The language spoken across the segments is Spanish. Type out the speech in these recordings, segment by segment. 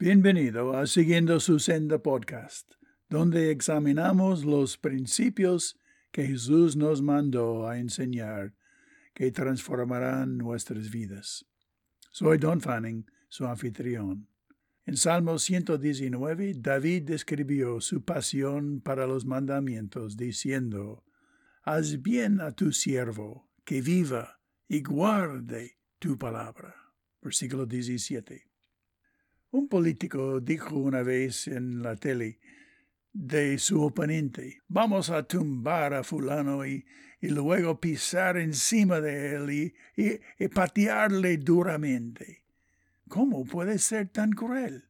Bienvenido a Siguiendo su Senda Podcast, donde examinamos los principios que Jesús nos mandó a enseñar que transformarán nuestras vidas. Soy Don Fanning, su anfitrión. En Salmo 119, David describió su pasión para los mandamientos, diciendo, Haz bien a tu siervo, que viva y guarde tu palabra. Versículo 17. Un político dijo una vez en la tele de su oponente, vamos a tumbar a fulano y, luego pisar encima de él y, y patearle duramente. ¿Cómo puede ser tan cruel?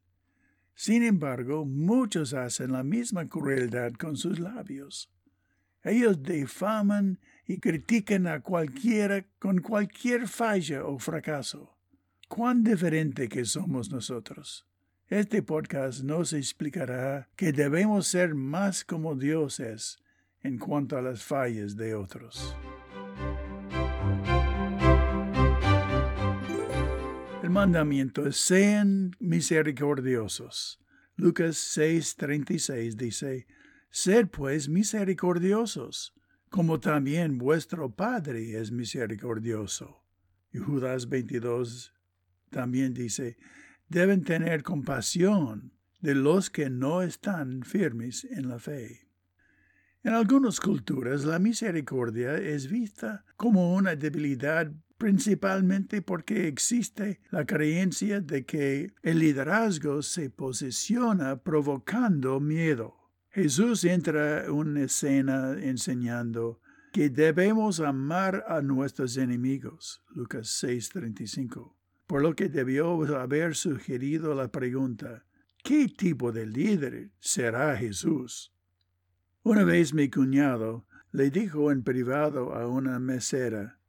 Sin embargo, muchos hacen la misma crueldad con sus labios. Ellos difaman y critican a cualquiera con cualquier falla o fracaso cuán diferente que somos nosotros. Este podcast nos explicará que debemos ser más como Dios es en cuanto a las fallas de otros. El mandamiento es sean misericordiosos. Lucas 6:36 dice, Sed pues misericordiosos, como también vuestro Padre es misericordioso. Y Judas 22, también dice, deben tener compasión de los que no están firmes en la fe. En algunas culturas la misericordia es vista como una debilidad principalmente porque existe la creencia de que el liderazgo se posiciona provocando miedo. Jesús entra en escena enseñando que debemos amar a nuestros enemigos. Lucas 6:35 por lo que debió haber sugerido la pregunta, ¿qué tipo de líder será Jesús? Una vez mi cuñado le dijo en privado a una mesera,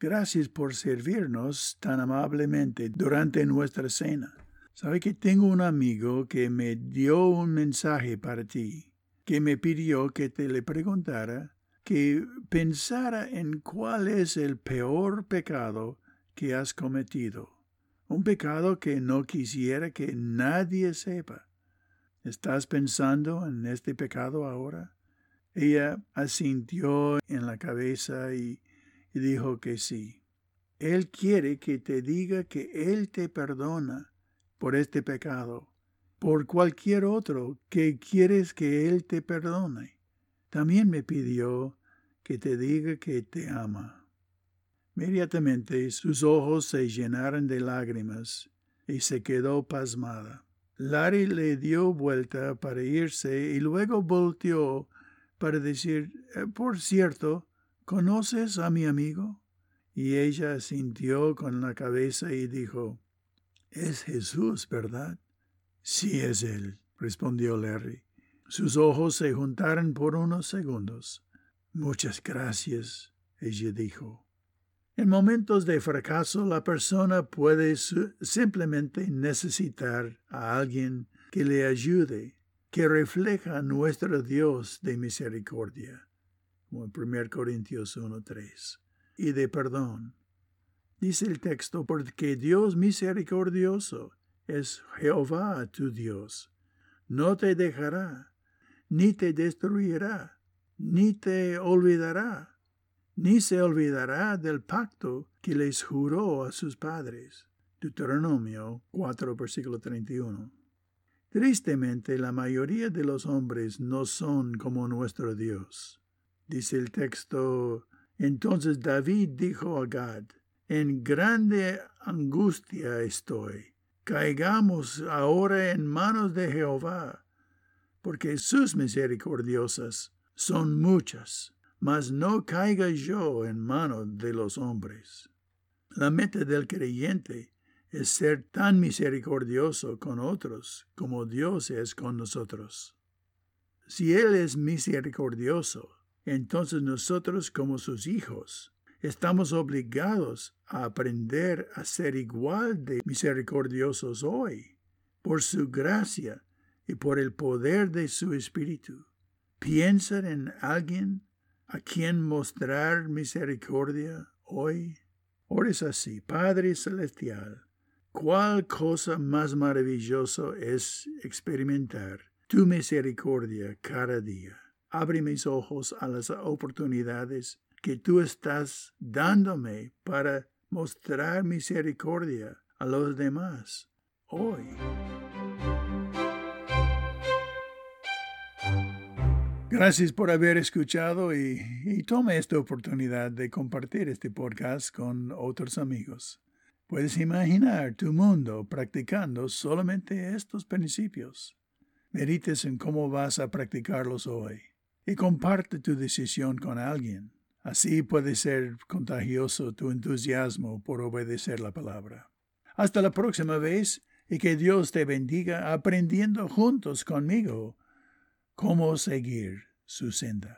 Gracias por servirnos tan amablemente durante nuestra cena. Sabe que tengo un amigo que me dio un mensaje para ti, que me pidió que te le preguntara, que pensara en cuál es el peor pecado que has cometido un pecado que no quisiera que nadie sepa. ¿Estás pensando en este pecado ahora? Ella asintió en la cabeza y, dijo que sí. Él quiere que te diga que Él te perdona por este pecado, por cualquier otro que quieres que Él te perdone. También me pidió que te diga que te ama. Inmediatamente sus ojos se llenaron de lágrimas y se quedó pasmada. Larry le dio vuelta para irse y luego volteó para decir, eh, por cierto, ¿conoces a mi amigo? Y ella sintió con la cabeza y dijo, Es Jesús, ¿verdad? Sí es él, respondió Larry. Sus ojos se juntaron por unos segundos. Muchas gracias, ella dijo. En momentos de fracaso la persona puede simplemente necesitar a alguien que le ayude, que refleja a nuestro Dios de misericordia, como en 1 Corintios 1.3, y de perdón. Dice el texto, porque Dios misericordioso es Jehová tu Dios. No te dejará, ni te destruirá, ni te olvidará ni se olvidará del pacto que les juró a sus padres. Deuteronomio 4, versículo 31. Tristemente, la mayoría de los hombres no son como nuestro Dios. Dice el texto, entonces David dijo a Gad, en grande angustia estoy. Caigamos ahora en manos de Jehová, porque sus misericordiosas son muchas mas no caiga yo en manos de los hombres. La meta del creyente es ser tan misericordioso con otros como Dios es con nosotros. Si Él es misericordioso, entonces nosotros como sus hijos estamos obligados a aprender a ser igual de misericordiosos hoy, por su gracia y por el poder de su Espíritu. ¿Piensan en alguien a quien mostrar misericordia hoy. Ores así, Padre Celestial, ¿Cuál cosa más maravillosa es experimentar tu misericordia cada día? Abre mis ojos a las oportunidades que tú estás dándome para mostrar misericordia a los demás hoy. Gracias por haber escuchado y, tome esta oportunidad de compartir este podcast con otros amigos. Puedes imaginar tu mundo practicando solamente estos principios. Medites en cómo vas a practicarlos hoy y comparte tu decisión con alguien. Así puede ser contagioso tu entusiasmo por obedecer la palabra. Hasta la próxima vez y que Dios te bendiga aprendiendo juntos conmigo cómo seguir su senda.